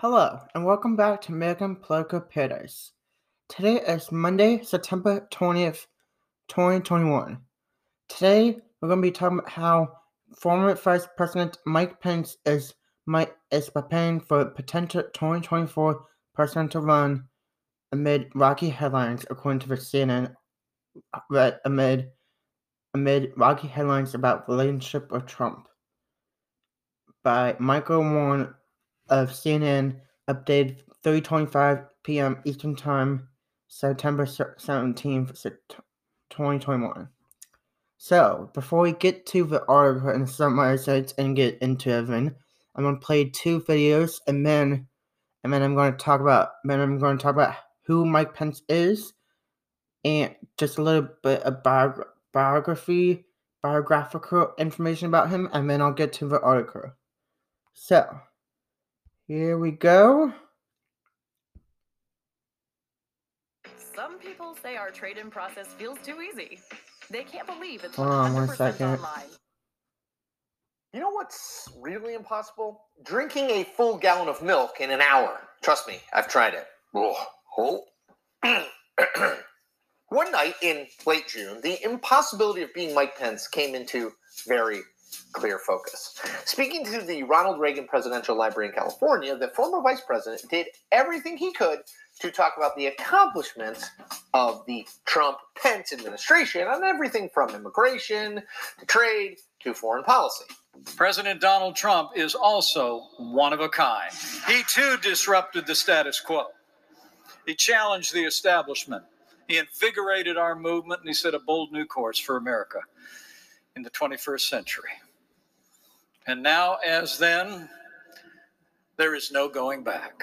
Hello, and welcome back to American Political Paradise. Today is Monday, September 20th, 2021. Today, we're going to be talking about how former Vice President Mike Pence is, Mike, is preparing for a potential 2024 presidential run amid rocky headlines, according to the CNN, uh, amid, amid rocky headlines about relationship with Trump by Michael Warren of CNN updated 3:25 p.m. Eastern Time, September 17th, 2021. So, before we get to the article and my sites and get into everything, I'm gonna play two videos and then and then I'm gonna talk about then I'm gonna talk about who Mike Pence is and just a little bit of biog- biography biographical information about him and then I'll get to the article. So here we go. Some people say our trade-in process feels too easy. They can't believe it's Hold on one 100% second. online. You know what's really impossible? Drinking a full gallon of milk in an hour. Trust me, I've tried it. Oh. One night in late June, the impossibility of being Mike Pence came into very clear focus. Speaking to the Ronald Reagan Presidential Library in California, the former vice president did everything he could to talk about the accomplishments of the Trump Pence administration on everything from immigration to trade to foreign policy. President Donald Trump is also one of a kind. He too disrupted the status quo. He challenged the establishment. He invigorated our movement and he set a bold new course for America in the 21st century. And now, as then, there is no going back.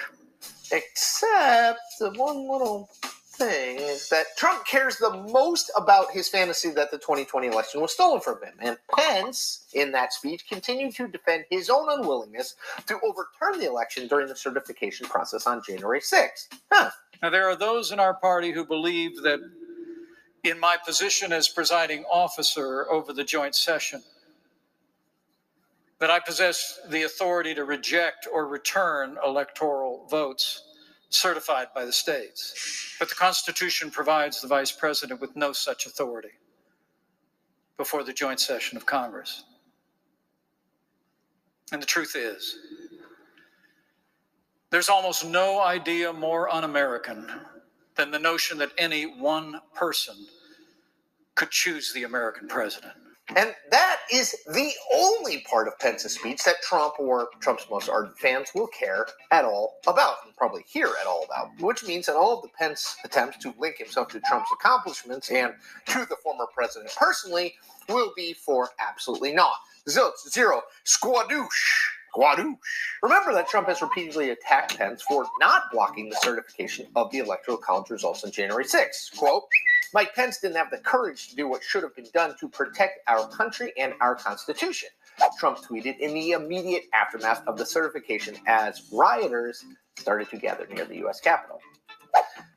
Except the one little thing is that Trump cares the most about his fantasy that the 2020 election was stolen from him. And Pence, in that speech, continued to defend his own unwillingness to overturn the election during the certification process on January 6th. Huh. Now, there are those in our party who believe that in my position as presiding officer over the joint session, that I possess the authority to reject or return electoral votes certified by the states. But the Constitution provides the Vice President with no such authority before the joint session of Congress. And the truth is, there's almost no idea more un American than the notion that any one person could choose the American president. And that is the only part of Pence's speech that Trump or Trump's most ardent fans will care at all about, and probably hear at all about, which means that all of the Pence attempts to link himself to Trump's accomplishments and to the former president personally will be for absolutely naught. Zilch, zero, squadoosh. Squadoosh. Remember that Trump has repeatedly attacked Pence for not blocking the certification of the Electoral College results on January 6th. Quote, Mike Pence didn't have the courage to do what should have been done to protect our country and our Constitution. Trump tweeted in the immediate aftermath of the certification as rioters started to gather near the U.S. Capitol.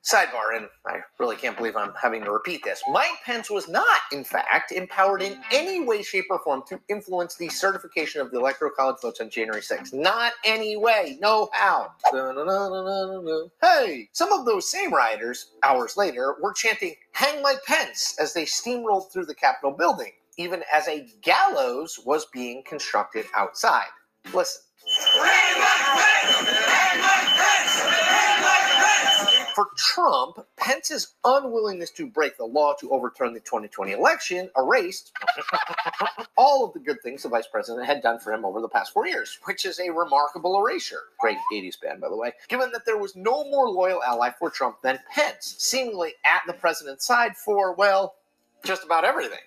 Sidebar, and I really can't believe I'm having to repeat this. Mike Pence was not, in fact, empowered in any way, shape, or form to influence the certification of the Electoral College votes on January 6th. Not any way, no how. Hey, some of those same rioters, hours later, were chanting, Hang Mike Pence, as they steamrolled through the Capitol building, even as a gallows was being constructed outside. Listen. For Trump, Pence's unwillingness to break the law to overturn the 2020 election erased all of the good things the vice president had done for him over the past four years, which is a remarkable erasure. Great 80s band, by the way. Given that there was no more loyal ally for Trump than Pence, seemingly at the president's side for, well, just about everything.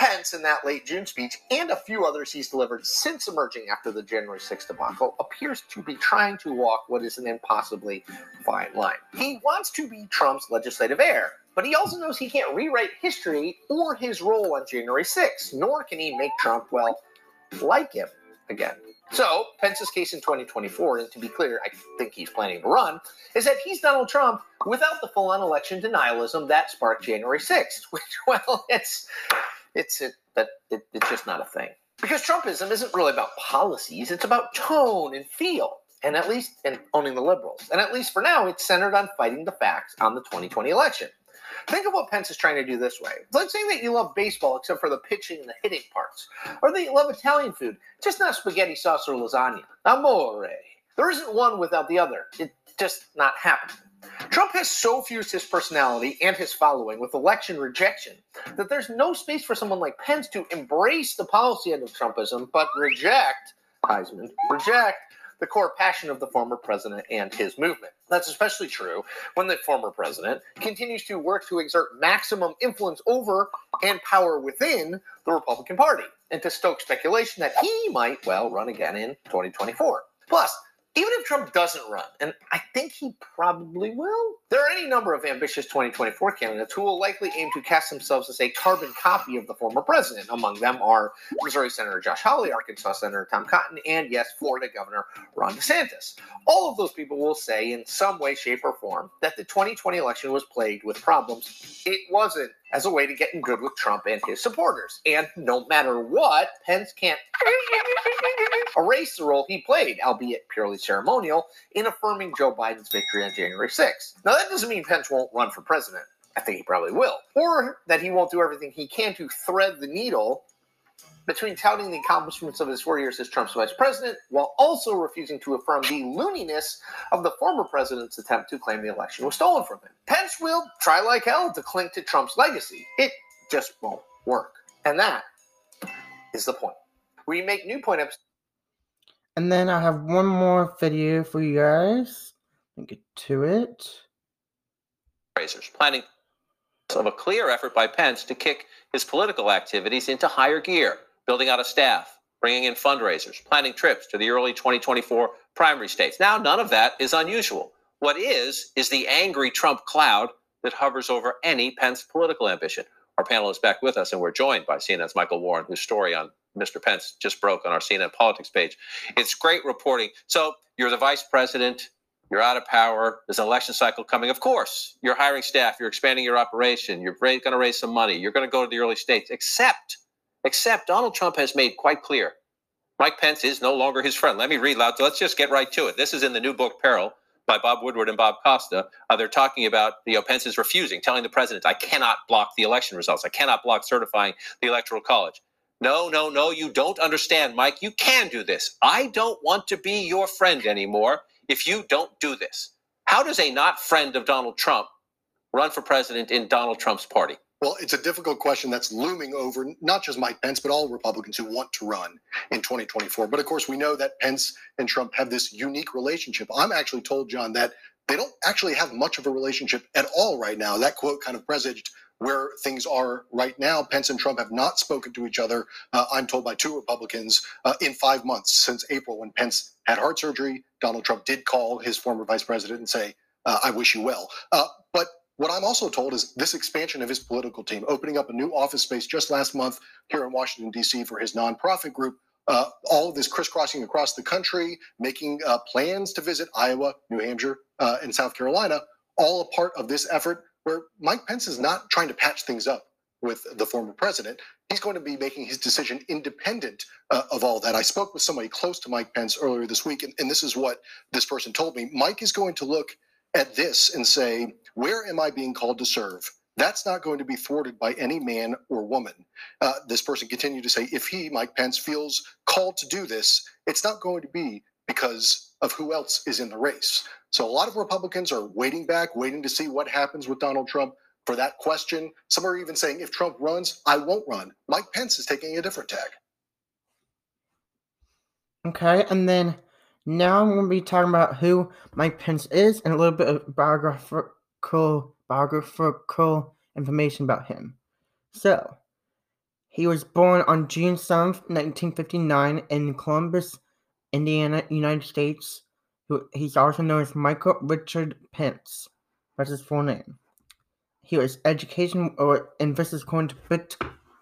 Pence, in that late June speech, and a few others he's delivered since emerging after the January 6th debacle, appears to be trying to walk what is an impossibly fine line. He wants to be Trump's legislative heir, but he also knows he can't rewrite history or his role on January 6th, nor can he make Trump, well, like him again. So, Pence's case in 2024, and to be clear, I think he's planning to run, is that he's Donald Trump without the full on election denialism that sparked January 6th, which, well, it's it's it, that it, it's just not a thing. Because Trumpism isn't really about policies, it's about tone and feel. and at least and owning the liberals. And at least for now, it's centered on fighting the facts on the 2020 election. Think of what Pence is trying to do this way. Let's say that you love baseball except for the pitching and the hitting parts, or that you love Italian food, just not spaghetti sauce or lasagna. Amore. There isn't one without the other. It's just not happening. Trump has so fused his personality and his following with election rejection that there's no space for someone like Pence to embrace the policy end of Trumpism, but reject, Heisman, reject the core passion of the former president and his movement. That's especially true when the former president continues to work to exert maximum influence over and power within the Republican Party and to stoke speculation that he might, well, run again in 2024. Plus, even if Trump doesn't run, and I think he probably will, there are any number of ambitious 2024 candidates who will likely aim to cast themselves as a carbon copy of the former president. Among them are Missouri Senator Josh Hawley, Arkansas Senator Tom Cotton, and yes, Florida Governor Ron DeSantis. All of those people will say in some way, shape, or form that the 2020 election was plagued with problems. It wasn't as a way to get in good with Trump and his supporters. And no matter what, Pence can't erase the role he played, albeit purely ceremonial, in affirming Joe Biden's victory on January 6th. Now, that doesn't mean Pence won't run for president. I think he probably will. Or that he won't do everything he can to thread the needle between touting the accomplishments of his four years as Trump's vice president while also refusing to affirm the looniness of the former president's attempt to claim the election was stolen from him. Pence will try like hell to cling to Trump's legacy. It just won't work. And that is the point. We make new point ups. And then I have one more video for you guys. Let me get to it. Razors planning of a clear effort by Pence to kick his political activities into higher gear, building out a staff, bringing in fundraisers, planning trips to the early 2024 primary states. Now, none of that is unusual. What is, is the angry Trump cloud that hovers over any Pence political ambition. Our panel is back with us, and we're joined by CNN's Michael Warren, whose story on Mr. Pence just broke on our CNN politics page. It's great reporting. So, you're the vice president, you're out of power. There's an election cycle coming. Of course, you're hiring staff. You're expanding your operation. You're going to raise some money. You're going to go to the early states. Except, except Donald Trump has made quite clear Mike Pence is no longer his friend. Let me read loud. Let's just get right to it. This is in the new book Peril by Bob Woodward and Bob Costa. Uh, they're talking about you know Pence is refusing, telling the president, "I cannot block the election results. I cannot block certifying the electoral college." No, no, no, you don't understand, Mike. You can do this. I don't want to be your friend anymore if you don't do this. How does a not friend of Donald Trump run for president in Donald Trump's party? Well, it's a difficult question that's looming over not just Mike Pence, but all Republicans who want to run in 2024. But of course, we know that Pence and Trump have this unique relationship. I'm actually told, John, that they don't actually have much of a relationship at all right now. That quote kind of presaged where things are right now. Pence and Trump have not spoken to each other, uh, I'm told by two Republicans, uh, in five months since April when Pence had heart surgery. Donald Trump did call his former vice president and say, uh, I wish you well. Uh, but what I'm also told is this expansion of his political team, opening up a new office space just last month here in Washington, D.C. for his nonprofit group. Uh, all of this crisscrossing across the country, making uh, plans to visit Iowa, New Hampshire, uh, and South Carolina, all a part of this effort where Mike Pence is not trying to patch things up with the former president. He's going to be making his decision independent uh, of all that. I spoke with somebody close to Mike Pence earlier this week, and, and this is what this person told me. Mike is going to look at this and say, Where am I being called to serve? That's not going to be thwarted by any man or woman. Uh, this person continued to say, if he, Mike Pence, feels called to do this, it's not going to be because of who else is in the race. So a lot of Republicans are waiting back, waiting to see what happens with Donald Trump for that question. Some are even saying, if Trump runs, I won't run. Mike Pence is taking a different tack. Okay, and then now I'm going to be talking about who Mike Pence is and a little bit of biographical biographical information about him. So, he was born on June 7th, 1959, in Columbus, Indiana, United States. He's also known as Michael Richard Pence. That's his full name. He was education, or and this is according to Brit-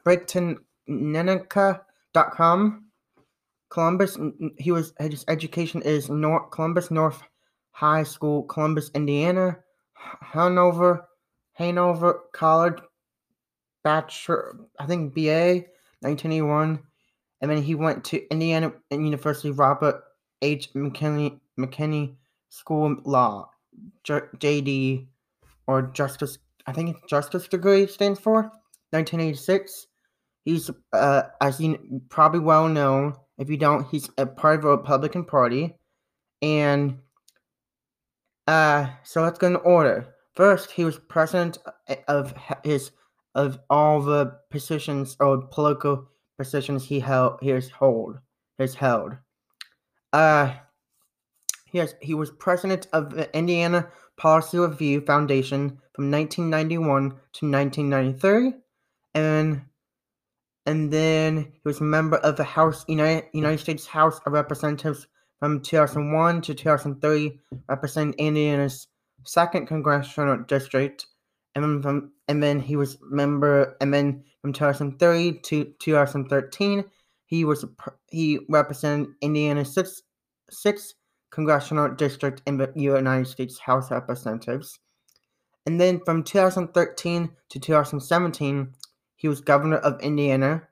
Britannica.com. Columbus, he was his education is North Columbus North High School, Columbus, Indiana. Hanover, Hanover College, Bachelor, I think BA, 1981. And then he went to Indiana University Robert H. McKinley, McKinney School of Law, JD, or Justice. I think it's Justice degree stands for. 1986. He's, uh, as you probably well know, if you don't, he's a part of the Republican Party. And uh, so let's go in order. First, he was president of his of all the positions or political positions he held. He has hold. Has held. Uh, he has he was president of the Indiana Policy Review Foundation from 1991 to 1993, and and then he was a member of the House United United States House of Representatives from 2001 to 2003, representing Indiana's second congressional district, and then from and then he was member, and then from 2003 to 2013, he was he represented Indiana's sixth sixth congressional district in the United States House of Representatives. And then from 2013 to 2017, he was governor of Indiana.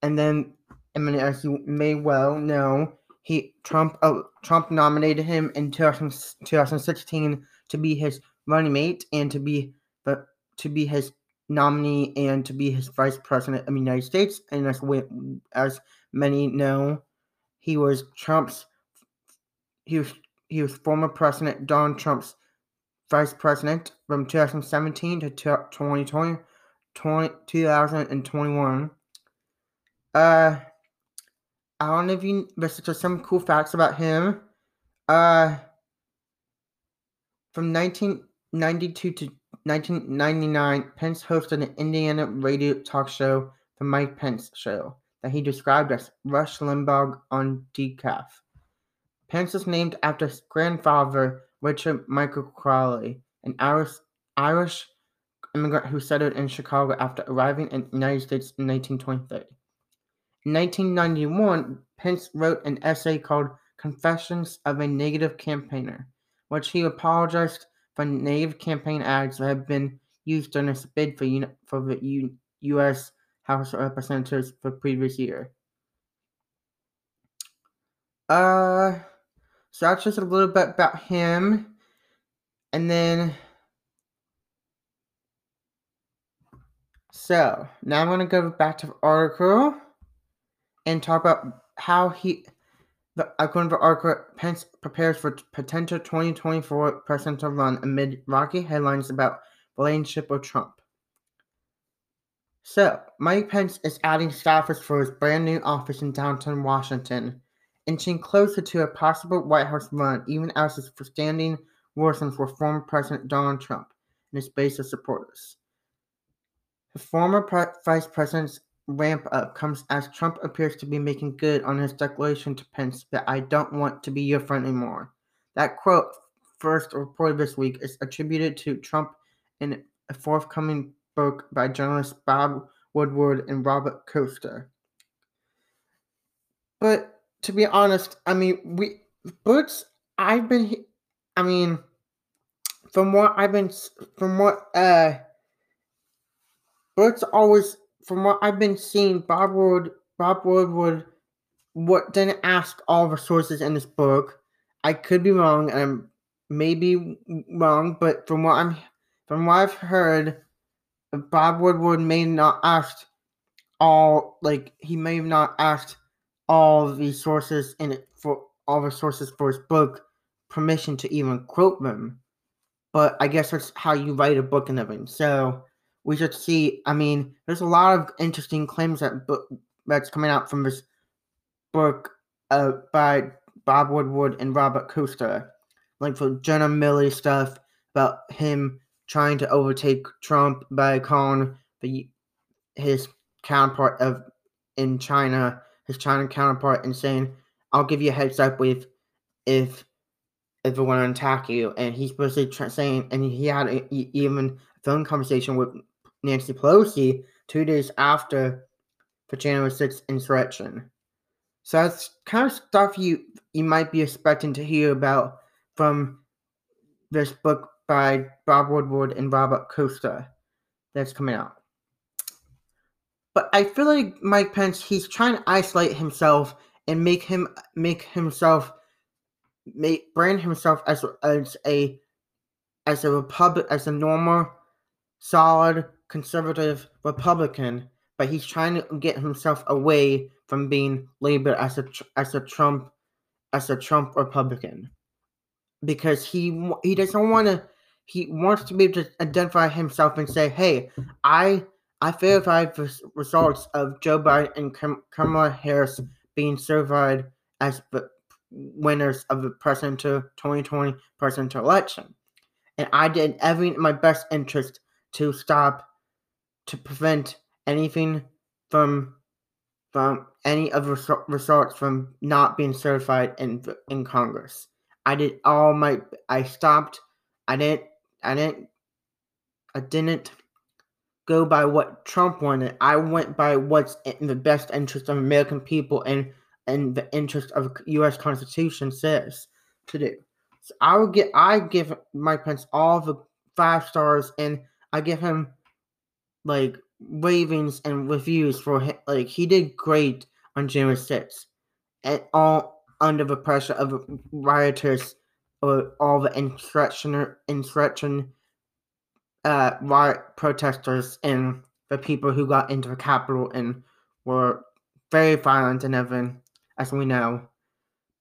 And then, I mean, as you may well know, he Trump uh, Trump nominated him in 2000, 2016 to be his running mate and to be the to be his nominee and to be his vice president of the United States. And as we, as many know, he was Trump's he was he was former President Donald Trump's vice president from 2017 to 2020, 20, 2021. Uh, I don't know if you, there's just some cool facts about him. Uh, from 1992 to 1999, Pence hosted an Indiana radio talk show, The Mike Pence Show, that he described as Rush Limbaugh on decaf. Pence is named after his grandfather, Richard Michael Crowley, an Irish, Irish immigrant who settled in Chicago after arriving in the United States in 1923. In 1991, Pence wrote an essay called Confessions of a Negative Campaigner, which he apologized for negative campaign ads that had been used during his bid for, for the U- U.S. House of Representatives for previous year. Uh, so that's just a little bit about him. And then, so now I'm going to go back to the article and talk about how he, the, according to the article, Pence prepares for potential 2024 presidential run amid rocky headlines about relationship with Trump. So, Mike Pence is adding staffers for his brand new office in downtown Washington inching closer to a possible White House run, even as his standing worsens for former President Donald Trump and his base of supporters. The former pre- vice president's ramp up comes as Trump appears to be making good on his declaration to Pence that I don't want to be your friend anymore. That quote, first reported this week, is attributed to Trump in a forthcoming book by journalists Bob Woodward and Robert Costa. But to be honest, I mean, we books. I've been, I mean, from what I've been, from what uh, books always, from what I've been seeing, Bob Wood, Bob Woodward, what didn't ask all the sources in this book. I could be wrong, and I'm maybe wrong, but from what I'm, from what I've heard, Bob Woodward may not asked all like he may have not asked all the sources in it for all the sources for his book permission to even quote them. But I guess that's how you write a book and everything. So we should see. I mean, there's a lot of interesting claims that that's coming out from this book uh, by Bob Woodward and Robert Costa, like for General Milley stuff about him trying to overtake Trump by calling the his counterpart of in China his China counterpart and saying, "I'll give you a heads up with if if they want to attack you." And he's supposedly tra- saying, and he had a, even a phone conversation with Nancy Pelosi two days after the January 6th insurrection. So that's kind of stuff you you might be expecting to hear about from this book by Bob Woodward and Robert Costa that's coming out. But I feel like Mike Pence, he's trying to isolate himself and make him make himself make brand himself as as a as a republic as a normal, solid conservative Republican, but he's trying to get himself away from being labeled as a as a Trump as a Trump Republican. Because he he doesn't want to he wants to be able to identify himself and say, "Hey, I I verified the results of Joe Biden and Kamala Harris being certified as the winners of the presidential 2020 presidential election, and I did everything in my best interest to stop to prevent anything from from any of the results from not being certified in in Congress. I did all my I stopped. I didn't I didn't I didn't go by what Trump wanted. I went by what's in the best interest of American people and and the interest of U.S. Constitution says to do. So I would get I give Mike Pence all the five stars and I give him like ravings and reviews for him. Like he did great on January 6th, and all under the pressure of rioters or all the insurrection insurrection uh riot protesters and the people who got into the Capitol and were very violent and everything, as we know.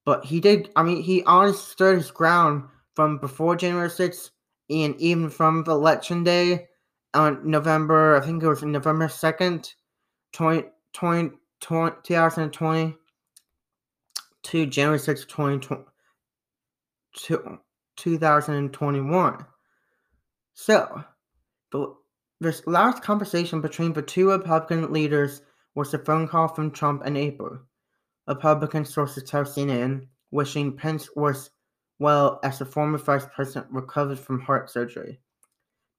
But he did. I mean, he honestly stood his ground from before January 6th and even from the election day on November, I think it was November 2nd, 20, 20, 20 2020 to January 6th, 2020, 2021. So, the, this last conversation between the two Republican leaders was a phone call from Trump in April. Republican sources tell CNN, wishing Pence was well as the former vice president recovered from heart surgery.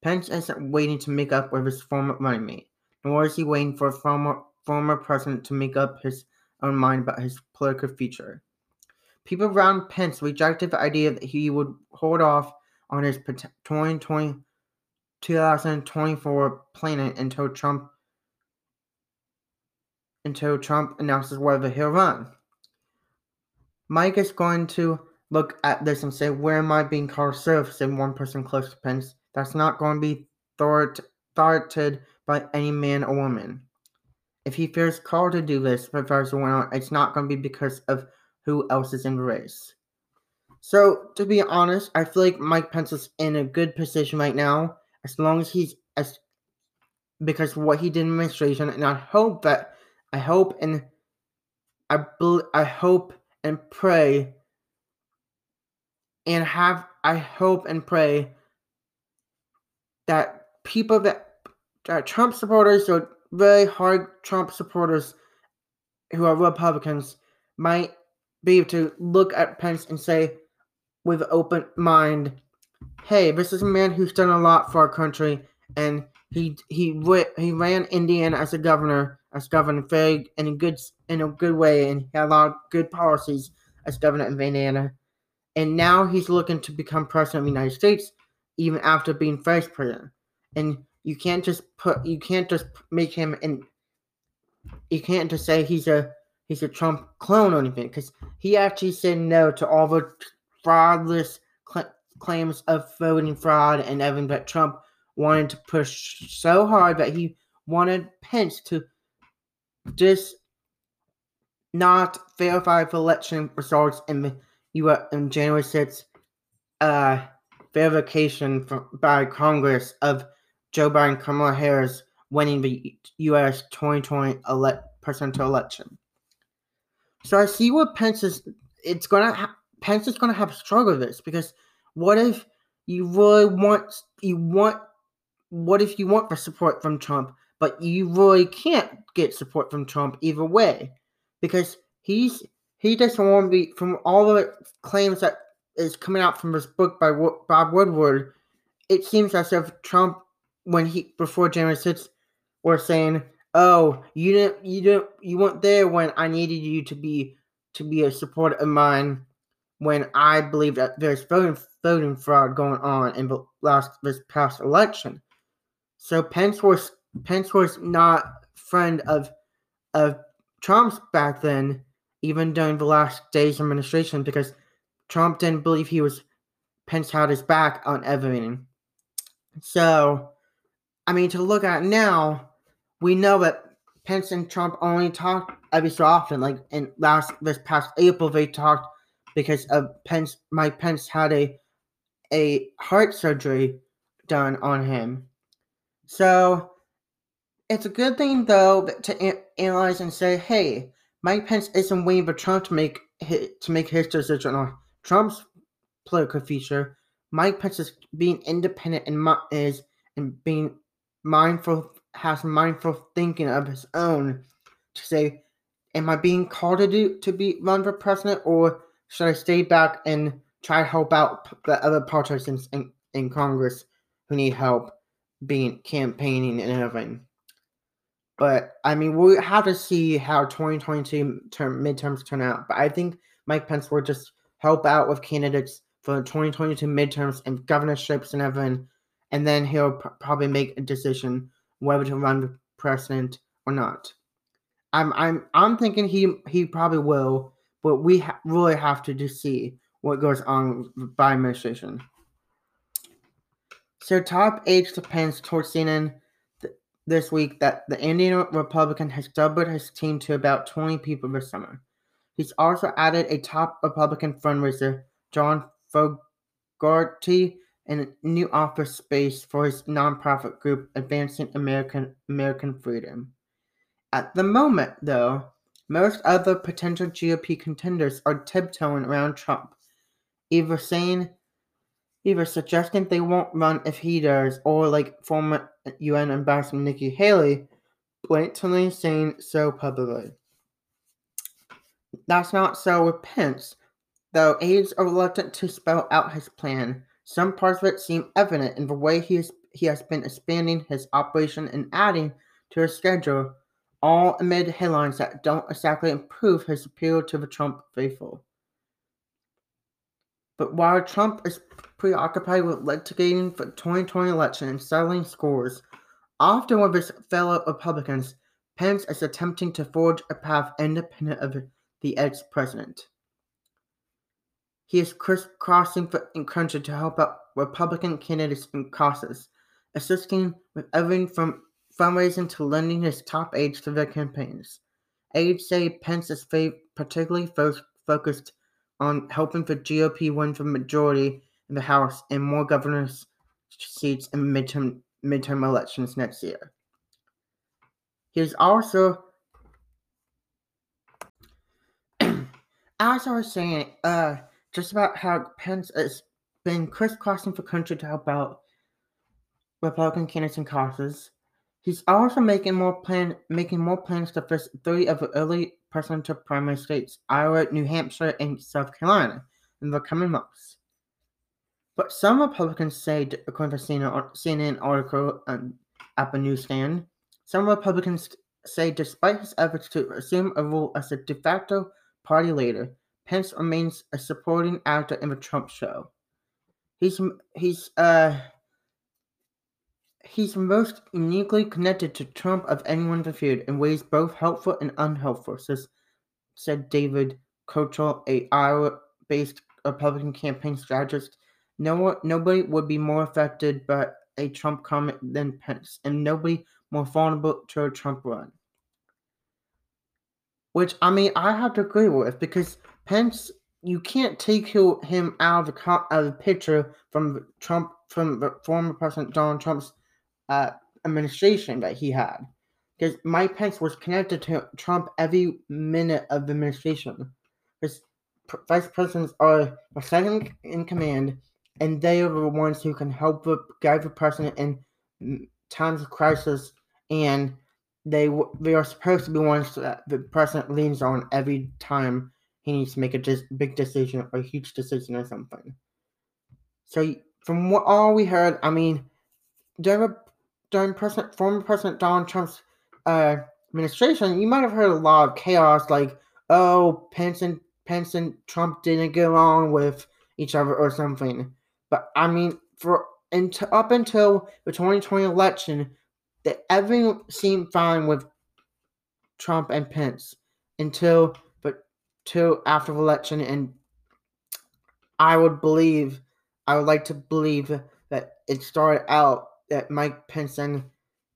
Pence isn't waiting to make up with his former running mate, nor is he waiting for a former, former president to make up his own mind about his political future. People around Pence rejected the idea that he would hold off on his 2020, 2024 planning until Trump until Trump announces whether he'll run. Mike is going to look at this and say, Where am I being called serf? said one person close to Pence. That's not going to be thwarted by any man or woman. If he feels called to do this, Professor went on, it's not going to be because of who else is in the race. So, to be honest, I feel like Mike Pence is in a good position right now, as long as he's as because what he did in administration, and I hope that I hope and I I hope and pray and have I hope and pray that people that, that Trump supporters or very hard Trump supporters who are Republicans might be able to look at Pence and say with open mind, hey, this is a man who's done a lot for our country and he he he ran Indiana as a governor, as governor very in a good in a good way, and he had a lot of good policies as governor of Indiana. And now he's looking to become president of the United States even after being vice president. And you can't just put you can't just make him and you can't just say he's a he's a Trump clone or anything because he actually said no to all the fraudless cl- claims of voting fraud and everything that Trump wanted to push so hard that he wanted Pence to just not verify the election results in the in January 6th. Uh, verification from, by Congress of Joe Biden Kamala Harris winning the U.S. 2020 ele- presidential election. So I see what Pence is. It's gonna ha- Pence is gonna have struggle with this because what if you really want you want what if you want the support from Trump, but you really can't get support from Trump either way because he's he doesn't want to be from all the claims that is coming out from this book by Bob Woodward, it seems as if Trump, when he before January 6th, were saying, "Oh, you didn't, you didn't, you weren't there when I needed you to be to be a supporter of mine." When I believe that there's voting voting fraud going on in the last this past election, so Pence was Pence was not friend of of Trump's back then, even during the last days administration, because Trump didn't believe he was Pence had his back on everything. So, I mean, to look at now, we know that Pence and Trump only talk every so often. Like in last this past April, they talked because of Pence. Mike Pence had a a heart surgery done on him. So it's a good thing though to a- analyze and say, hey, Mike Pence isn't waiting for Trump to make his, to make his decision on Trump's political future. Mike Pence is being independent and is and being mindful has mindful thinking of his own to say, am I being called to do to be run for president or should I stay back and try to help out the other politicians in, in Congress who need help being campaigning and everything? But I mean, we'll have to see how 2022 term midterms turn out. But I think Mike Pence will just help out with candidates for 2022 midterms and governorships and everything, and then he'll pr- probably make a decision whether to run for president or not. I'm I'm I'm thinking he he probably will, but we ha- really have to just see what goes on by administration. So top aides to Pence told CNN th- this week that the Indiana Republican has doubled his team to about 20 people this summer. He's also added a top Republican fundraiser, John Fogarty, and a new office space for his nonprofit group Advancing American American Freedom. At the moment, though, most other potential GOP contenders are tiptoeing around Trump, either saying, either suggesting they won't run if he does, or like former UN Ambassador Nikki Haley, blatantly saying so publicly. That's not so with Pence, though aides are reluctant to spell out his plan. Some parts of it seem evident in the way he has, he has been expanding his operation and adding to his schedule, all amid headlines that don't exactly improve his appeal to the Trump faithful. But while Trump is preoccupied with litigating for the 2020 election and settling scores, often with his fellow Republicans, Pence is attempting to forge a path independent of the ex president. He is crisscrossing the country to help out Republican candidates and causes, assisting with everything from fundraising to lending his top aides to their campaigns. Aides say Pence is particularly fo- focused on helping the GOP win the majority in the House and more governor's seats in midterm midterm elections next year. He is also, I was saying, uh, just about how Pence has been crisscrossing the country to help out Republican candidates and causes. He's also making more plan making more plans to face three of the early presidential primary states, Iowa, New Hampshire, and South Carolina, in the coming months. But some Republicans say, according to CNN, CNN article um, at the newsstand, some Republicans say despite his efforts to assume a role as a de facto party leader, Pence remains a supporting actor in the Trump show. He's he's uh he's most uniquely connected to Trump of anyone in the field in ways both helpful and unhelpful, says, said David Kochel, a Iowa-based Republican campaign strategist. No one, nobody would be more affected by a Trump comment than Pence, and nobody more vulnerable to a Trump run. Which I mean, I have to agree with because Pence, you can't take him out of the out of the picture from Trump from the former President Donald Trump's uh, administration that he had, because Mike Pence was connected to Trump every minute of the administration. Because vice presidents are the second in command, and they are the ones who can help the guide the president in times of crisis, and they they are supposed to be ones that the president leans on every time he needs to make a dis- big decision or a huge decision or something. So from what all we heard, I mean, during, during President former President Donald Trump's uh, administration, you might have heard a lot of chaos, like oh Pence and Pence and Trump didn't get along with each other or something. But I mean, for until up until the 2020 election, that everything seemed fine with Trump and Pence until but till after the election and I would believe, I would like to believe that it started out that Mike Pence and,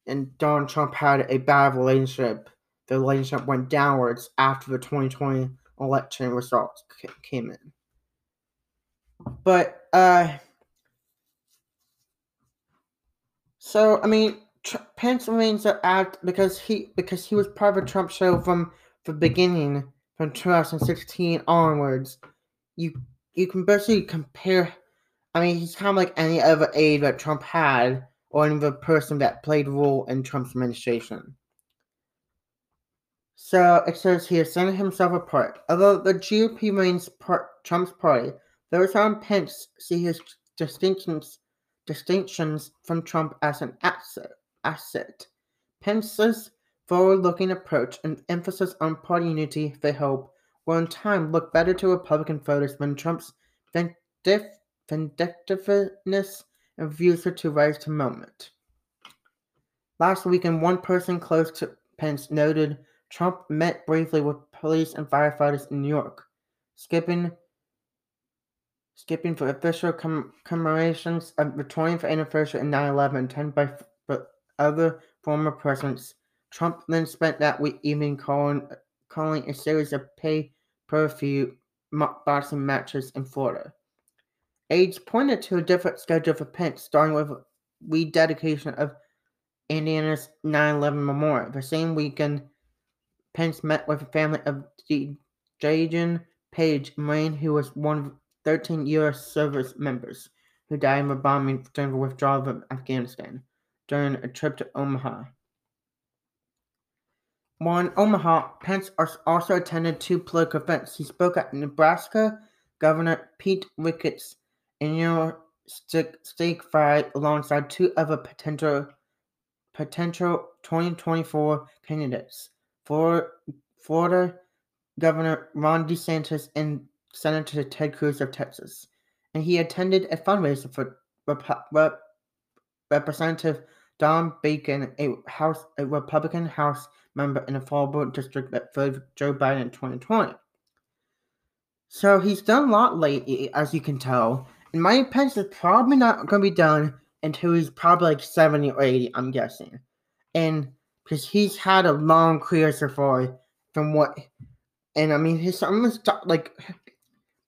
and Donald Trump had a bad relationship. The relationship went downwards after the 2020 election results came in. But, uh, so, I mean, Tr- Pence remains at because he because he was part of a Trump show from the beginning, from 2016 onwards. You you can basically compare. I mean, he's kind of like any other aide that Trump had, or any other person that played a role in Trump's administration. So it says here, setting himself apart. Although the GOP remains part, Trump's party, those on Pence see his distinctions distinctions from Trump as an asset asset. Pence's forward-looking approach and emphasis on party unity, they hope, will in time look better to Republican voters when Trump's vindictiveness and her to rise to moment. Last weekend, one person close to Pence noted Trump met briefly with police and firefighters in New York, skipping skipping for official commemorations of the 20th anniversary of 9/11 attended by other former presidents. Trump then spent that week evening calling, calling a series of pay per view boxing matches in Florida. Aides pointed to a different schedule for Pence, starting with rededication of Indiana's 9 11 memorial. The same weekend, Pence met with the family of Jaden Page Marine, who was one of 13 U.S. service members who died in the bombing during the withdrawal of Afghanistan during a trip to Omaha. While in Omaha, Pence also attended two political events. He spoke at Nebraska Governor Pete Ricketts' annual Steak Fry alongside two other potential potential 2024 candidates, Florida Governor Ron DeSantis and Senator Ted Cruz of Texas. And he attended a fundraiser for Rep- Rep- Representative Don Bacon, a House a Republican House member in a Fallbrook district that voted Joe Biden in 2020. So he's done a lot lately, as you can tell. And Mike Pence is probably not going to be done until he's probably like 70 or 80, I'm guessing. And because he's had a long career so far from what. And I mean, his some like, I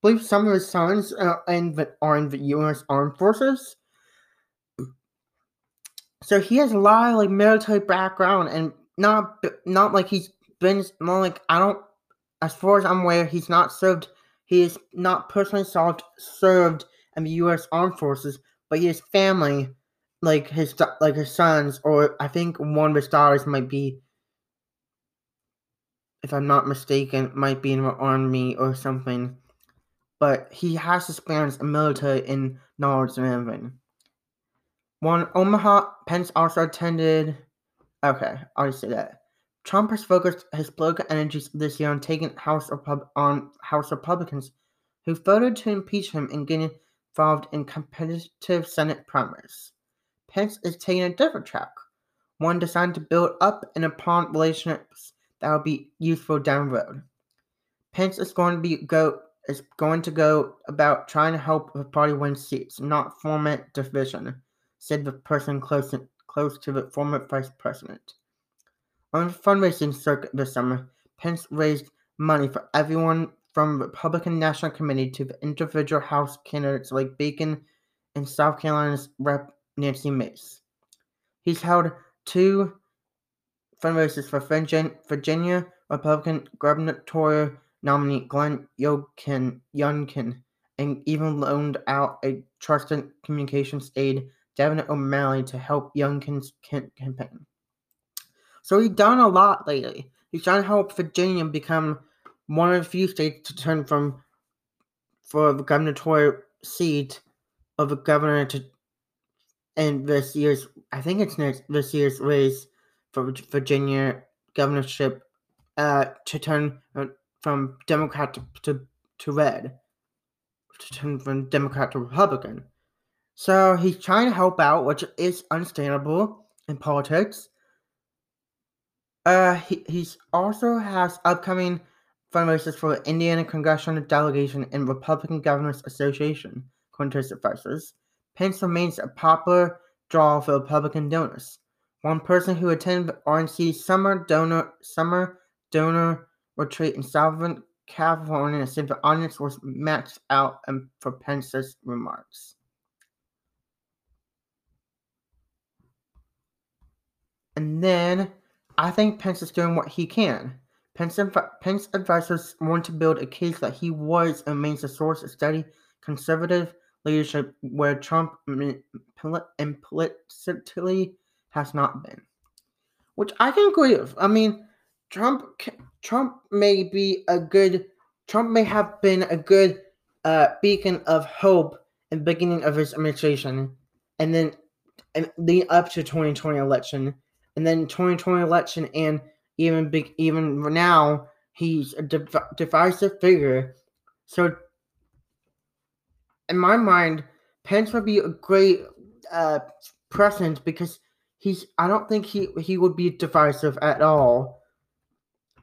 believe some of his sons uh, in the, are in the U.S. Armed Forces. So he has a lot of like military background and not not like he's been not like I don't as far as I'm aware he's not served he is not personally served served in the U.S. Armed Forces, but his family, like his like his sons, or I think one of his daughters might be, if I'm not mistaken, might be in the army or something. But he has experience in military in knowledge and everything. One Omaha, Pence also attended. Okay, I'll just say that. Trump has focused his political energies this year on taking House Repub- on House Republicans who voted to impeach him and getting involved in competitive Senate primaries. Pence is taking a different track, one designed to build up and upon relationships that will be useful down the road. Pence is going to be go is going to go about trying to help the party win seats, not foment division said the person close, close to the former vice president. On the fundraising circuit this summer, Pence raised money for everyone from the Republican National Committee to the individual House candidates like Bacon and South Carolina's Rep. Nancy Mace. He's held two fundraisers for Virginia Republican gubernatorial nominee Glenn Youngkin, Youngkin and even loaned out a trusted communications aide Devin O'Malley to help Youngkin's campaign. So he's done a lot lately. He's trying to help Virginia become one of the few states to turn from for the gubernatorial seat of the governor to in this year's I think it's next this year's race for Virginia governorship uh, to turn uh, from Democrat to, to, to red to turn from Democrat to Republican. So he's trying to help out, which is understandable in politics. Uh, he he's also has upcoming fundraisers for the Indiana Congressional Delegation and Republican Governors Association, according to his advisors. Pence remains a popular draw for Republican donors. One person who attended RNC's summer donor summer donor retreat in Southern California said the audience was maxed out for Pence's remarks. And then I think Pence is doing what he can. Pence, Pence advisors want to build a case that he was and remains a source of steady conservative leadership where Trump implicitly has not been. Which I can agree with. I mean, Trump Trump may be a good Trump may have been a good uh, beacon of hope in the beginning of his administration, and then and leading up to 2020 election, and then 2020 election, and even even now he's a div- divisive figure. So, in my mind, Pence would be a great uh, precedent because he's. I don't think he he would be divisive at all,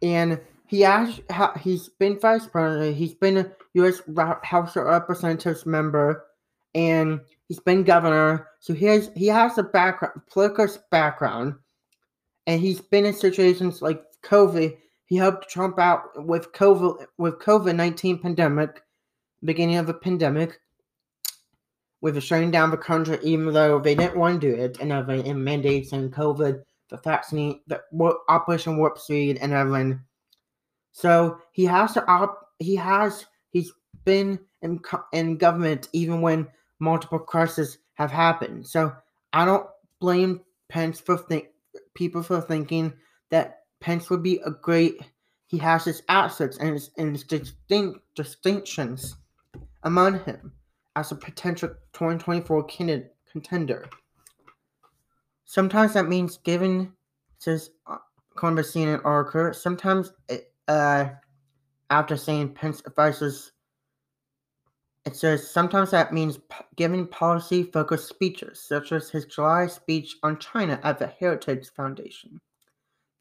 and he has he's been vice president. He's been a U.S. House of Representatives member, and he's been governor. So he has he has a background, political background, and he's been in situations like COVID. He helped Trump out with COVID with COVID nineteen pandemic, beginning of the pandemic, with shutting down the country, even though they didn't want to do it, and everything, and mandates and COVID, the vaccine, the Operation Warp Speed, and everything so he has to op- he has he's been in in government even when multiple crises have happened. So I don't blame Pence for think people for thinking that Pence would be a great. He has his assets and his, and his distinct distinctions among him as a potential 2024 candidate contender. Sometimes that means giving, says Conversing and Oracle, sometimes it, uh, after saying Pence advises, it says sometimes that means giving policy focused speeches, such as his July speech on China at the Heritage Foundation.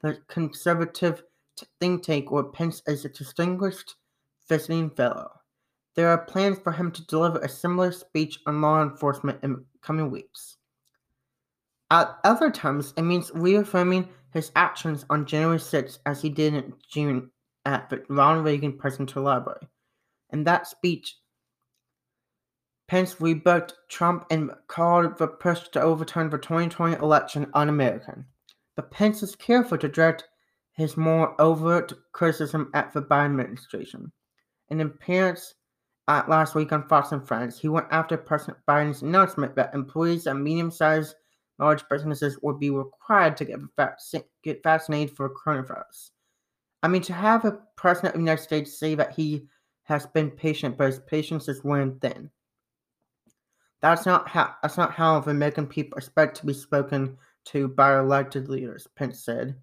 The conservative think tank where Pence is a distinguished visiting fellow. There are plans for him to deliver a similar speech on law enforcement in coming weeks. At other times, it means reaffirming his actions on January 6th as he did in June at the Ronald Reagan Presidential Library. In that speech, Pence rebuked Trump and called the push to overturn the 2020 election un American. But Pence is careful to direct his more overt criticism at the Biden administration. In an appearance at last week on Fox and Friends, he went after President Biden's announcement that employees at medium sized large businesses would be required to get, vac- get vaccinated for coronavirus. I mean, to have a president of the United States say that he has been patient, but his patience is wearing thin. That's not how that's not how the American people expect to be spoken to by elected leaders, Pence said.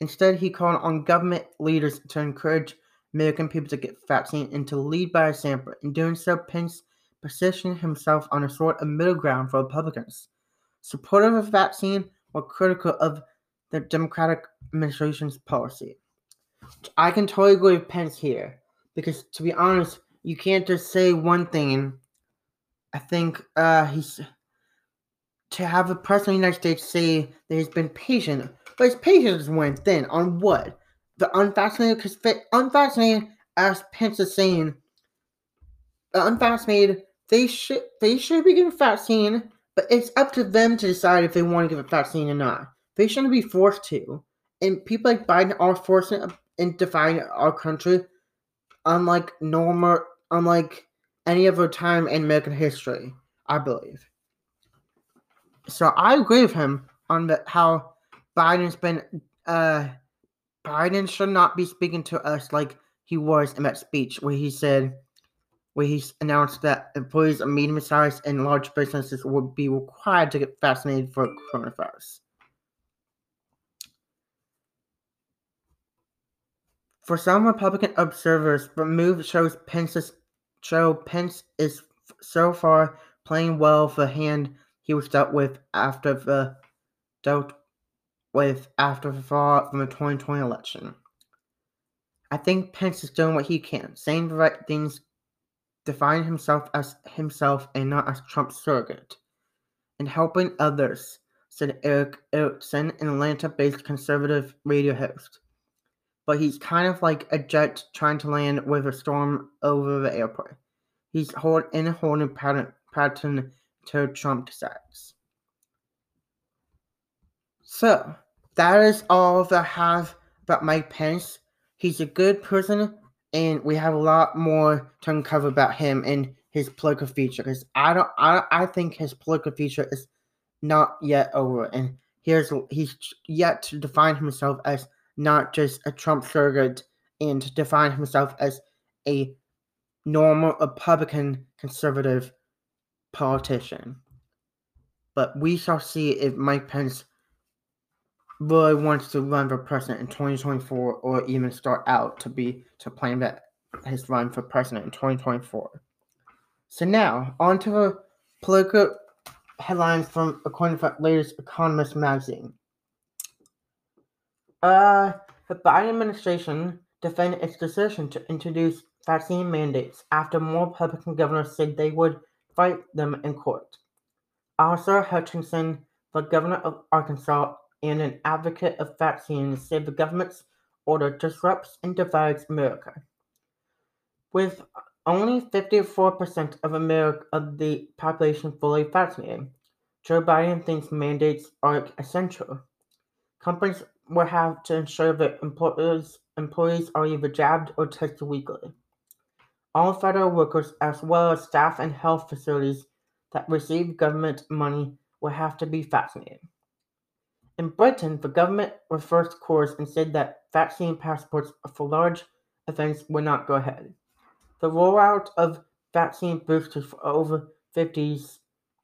Instead, he called on government leaders to encourage American people to get vaccine and to lead by example. In doing so, Pence positioned himself on a sort of middle ground for Republicans. Supportive of vaccine were critical of the Democratic administration's policy. I can totally agree with Pence here because, to be honest, you can't just say one thing. I think uh, he's to have a president of the United States say that he's been patient, but his patience went thin on what the unvaccinated. Because unvaccinated, as Pence is saying, the unvaccinated they should they should be given vaccine, but it's up to them to decide if they want to give a vaccine or not. They shouldn't be forced to. And people like Biden are forcing and defining our country, unlike normal, unlike any other time in American history, I believe. So I agree with him on the, how Biden's been. Uh, Biden should not be speaking to us like he was in that speech where he said, where he announced that employees of medium-sized and large businesses would be required to get vaccinated for coronavirus. For some Republican observers, the move shows Pence's show Pence is so far playing well the hand he was dealt with after the dealt with after the fall from the 2020 election. I think Pence is doing what he can, saying the right things, defining himself as himself and not as Trump's surrogate, and helping others, said Erick Erickson, an Atlanta based conservative radio host. But he's kind of like a jet trying to land with a storm over the airport. He's in a holding pattern, pattern to Trump decides. So, that is all that I have about Mike Pence. He's a good person, and we have a lot more to uncover about him and his political future. Because I don't, I, I think his political future is not yet over, and here's he's yet to define himself as not just a Trump surrogate, and define himself as a normal Republican conservative politician. But we shall see if Mike Pence really wants to run for president in 2024 or even start out to be to plan that his run for president in 2024. So now on to the political headlines from according to the latest Economist magazine. Uh, the Biden administration defended its decision to introduce vaccine mandates after more Republican governors said they would fight them in court. Asa Hutchinson, the governor of Arkansas and an advocate of vaccines, said the government's order disrupts and divides America. With only 54% of America of the population fully vaccinated, Joe Biden thinks mandates are essential. Companies will have to ensure that employees employees are either jabbed or tested weekly. All federal workers, as well as staff and health facilities that receive government money, will have to be vaccinated. In Britain, the government reversed course and said that vaccine passports for large events would not go ahead. The rollout of vaccine boosters for over 50s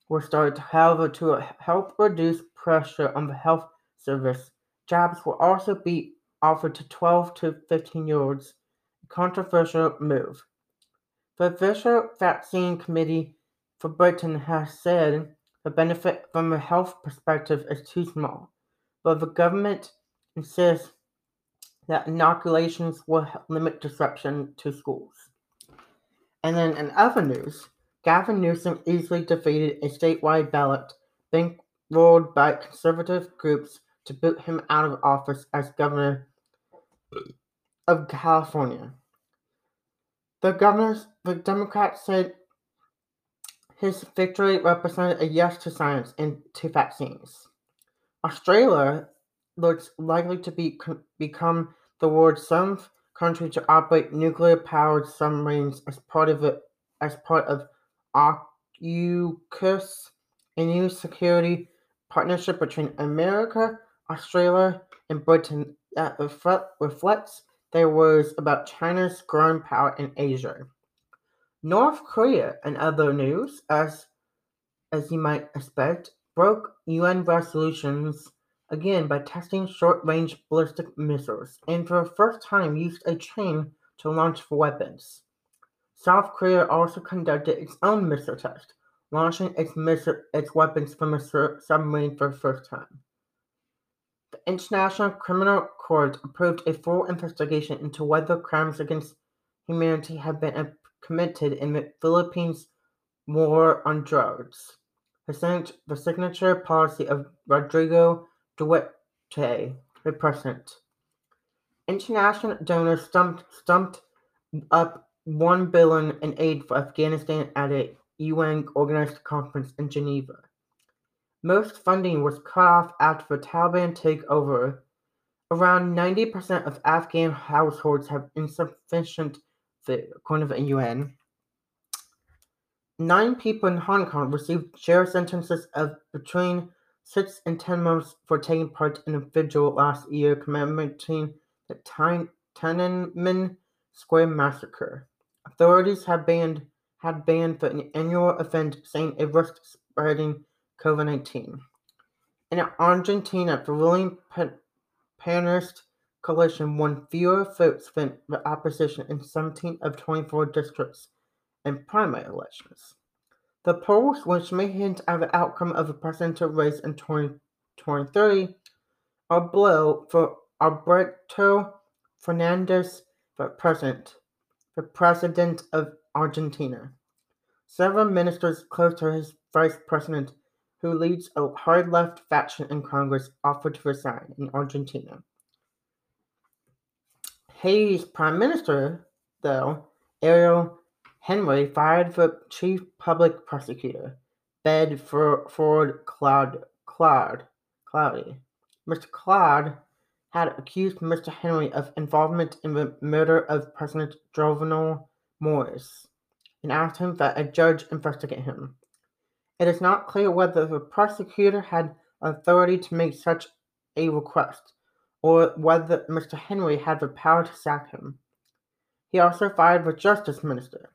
were started, however, to help reduce pressure on the health service. Jabs will also be offered to 12 to 15 year olds, a controversial move. The official vaccine committee for Britain has said the benefit from a health perspective is too small, but the government insists that inoculations will limit disruption to schools. And then in other news, Gavin Newsom easily defeated a statewide ballot bankrolled by conservative groups to boot him out of office as governor of California. The governors, the Democrats said his victory represented a yes to science and to vaccines. Australia looks likely to be, become the world's seventh country to operate nuclear-powered submarines as part of it, as part of AUKUS, a new security partnership between America, Australia, and Britain uh, that reflects there was about China's growing power in Asia. North Korea, and other news, as as you might expect, broke UN resolutions again by testing short-range ballistic missiles, and for the first time used a train to launch weapons. South Korea also conducted its own missile test, launching its missile, its weapons from a submarine for the first time. International Criminal Court approved a full investigation into whether crimes against humanity have been committed in the Philippines' war on drugs. The signature policy of Rodrigo Duterte, the president. International donors stumped, stumped up one billion in aid for Afghanistan at a UN organized conference in Geneva. Most funding was cut off after the Taliban takeover. Around 90% of Afghan households have insufficient food, according to the UN. Nine people in Hong Kong received jail sentences of between six and ten months for taking part in a vigil last year commemorating the Tiananmen Square massacre. Authorities had banned had banned the annual event, saying it risked spreading COVID 19. In Argentina, the ruling Peronist coalition won fewer votes than the opposition in 17 of 24 districts in primary elections. The polls, which may hint at the outcome of the presidential race in 2023, are below for Alberto Fernandez, for president, for president of Argentina. Several ministers close to his vice president, who leads a hard left faction in Congress, offered to resign in Argentina. Haiti's prime minister, though, Ariel Henry, fired the chief public prosecutor, Bed-Ford Cloud, Cloud, Cloudy. Mr. Cloud had accused Mr. Henry of involvement in the murder of President Jovenel Morris and asked him that a judge investigate him. It is not clear whether the prosecutor had authority to make such a request or whether Mr. Henry had the power to sack him. He also fired the justice minister.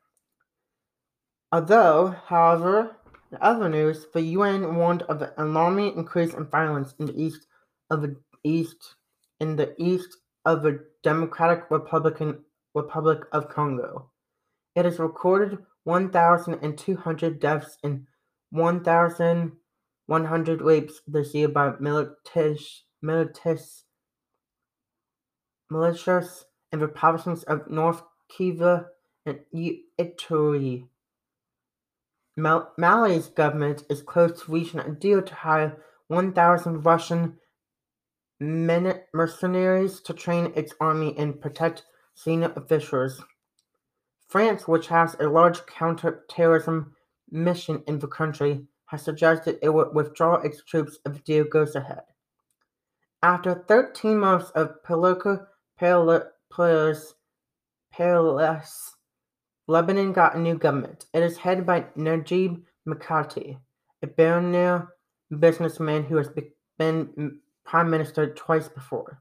Although, however, in other news, the UN warned of an alarming increase in violence in the east of the east in the east of the Democratic Republican Republic of Congo. It has recorded 1,200 deaths and 1,100 rapes this year by militias, militias, militias in the provinces of North Kivu and Ituri. Mal- Mali's government is close to reaching a deal to hire 1,000 Russian mercenaries to train its army and protect senior officials. France, which has a large counter-terrorism mission in the country, has suggested it would withdraw its troops if the deal goes ahead. After 13 months of political players, Lebanon got a new government. It is headed by Najib Mikati, a billionaire businessman who has been prime minister twice before.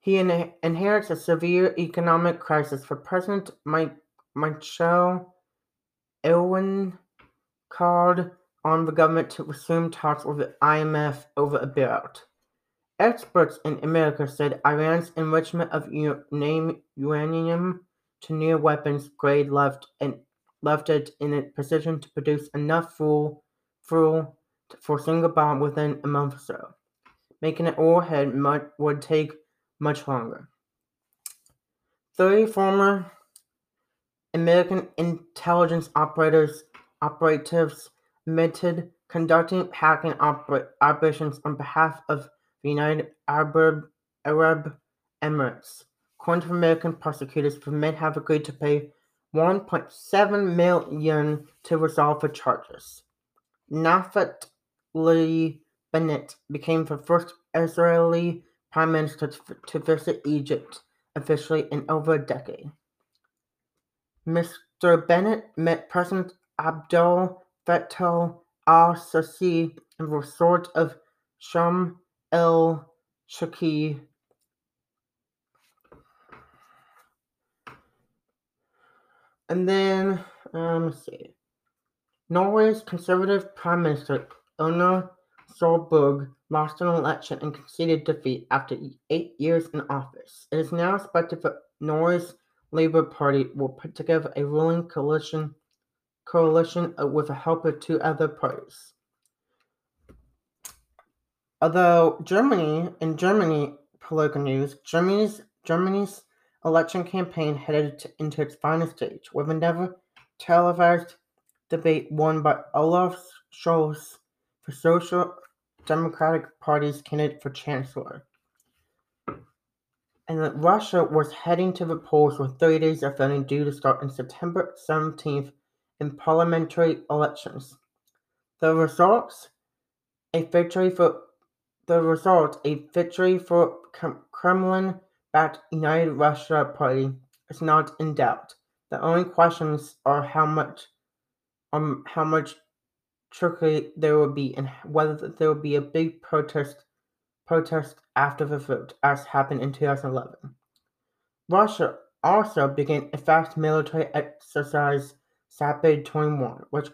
He in- inherits a severe economic crisis for President Mike, Michel Aoun called on the government to resume talks with the IMF over a bailout. Experts in America said Iran's enrichment of uranium to near weapons grade left and left it in a position to produce enough fuel, fuel for a single bomb within a month or so. Making it warhead would take much longer. Three former American intelligence operators operatives admitted conducting hacking oper- operations on behalf of the United Arab, Arab Emirates. According to American prosecutors, the men have agreed to pay 1.7 million to resolve the charges. Naftali Bennett became the first Israeli prime minister to visit Egypt officially in over a decade. Mr. Bennett met President Abdel Fattah al-Sisi in the resort of Sharm el-Sheikh And then, um, let's see. Norway's conservative prime minister, Erna Solberg, lost an election and conceded defeat after eight years in office. It is now expected that Norway's Labour Party will put together a ruling coalition coalition uh, with the help of two other parties. Although Germany, in Germany political news, Germany's Germany's election campaign headed to, into its final stage, with a never televised debate won by Olaf Scholz for Social Democratic Party's candidate for chancellor. And that Russia was heading to the polls with 30 days of voting due to start on September 17th in parliamentary elections. The results, a victory for the result, a victory for Kremlin-backed United Russia Party is not in doubt. The only questions are how much, um, how much trickery there will be and whether there will be a big protest protest after the vote, as happened in 2011. Russia also began a fast military exercise Zapad 21, which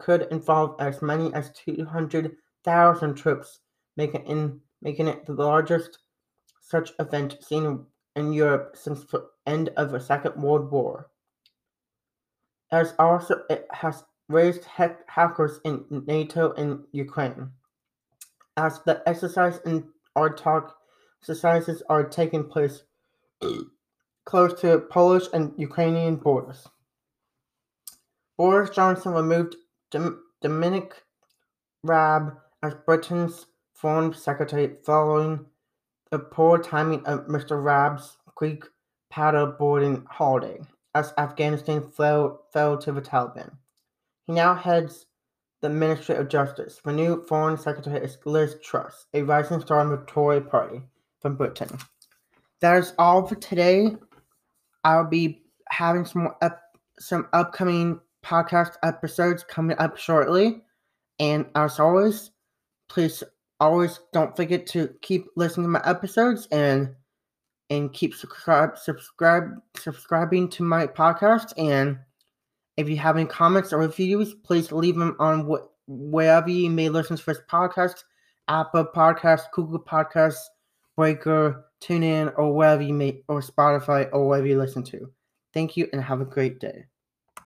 could involve as many as 200,000 troops, making, in, making it the largest such event seen in Europe since the end of the Second World War. As also it has raised hackers in NATO and Ukraine. As the exercise and our talk exercises are taking place, close to Polish and Ukrainian borders. Boris Johnson removed Dom- Dominic Raab as Britain's foreign secretary following the poor timing of Mr. Raab's Greek paddleboarding holiday as Afghanistan fell, fell to the Taliban. He now heads the Ministry of Justice. The new Foreign Secretary is Liz Truss, a rising star in the Tory party from Britain. That is all for today. I'll be having some up, some upcoming podcast episodes coming up shortly. And as always, please always don't forget to keep listening to my episodes and and keep subscribe subscribe subscribing to my podcast and if you have any comments or reviews please leave them on what wherever you may listen to this podcast apple podcast google podcasts breaker tune in or wherever you may or spotify or wherever you listen to. Thank you and have a great day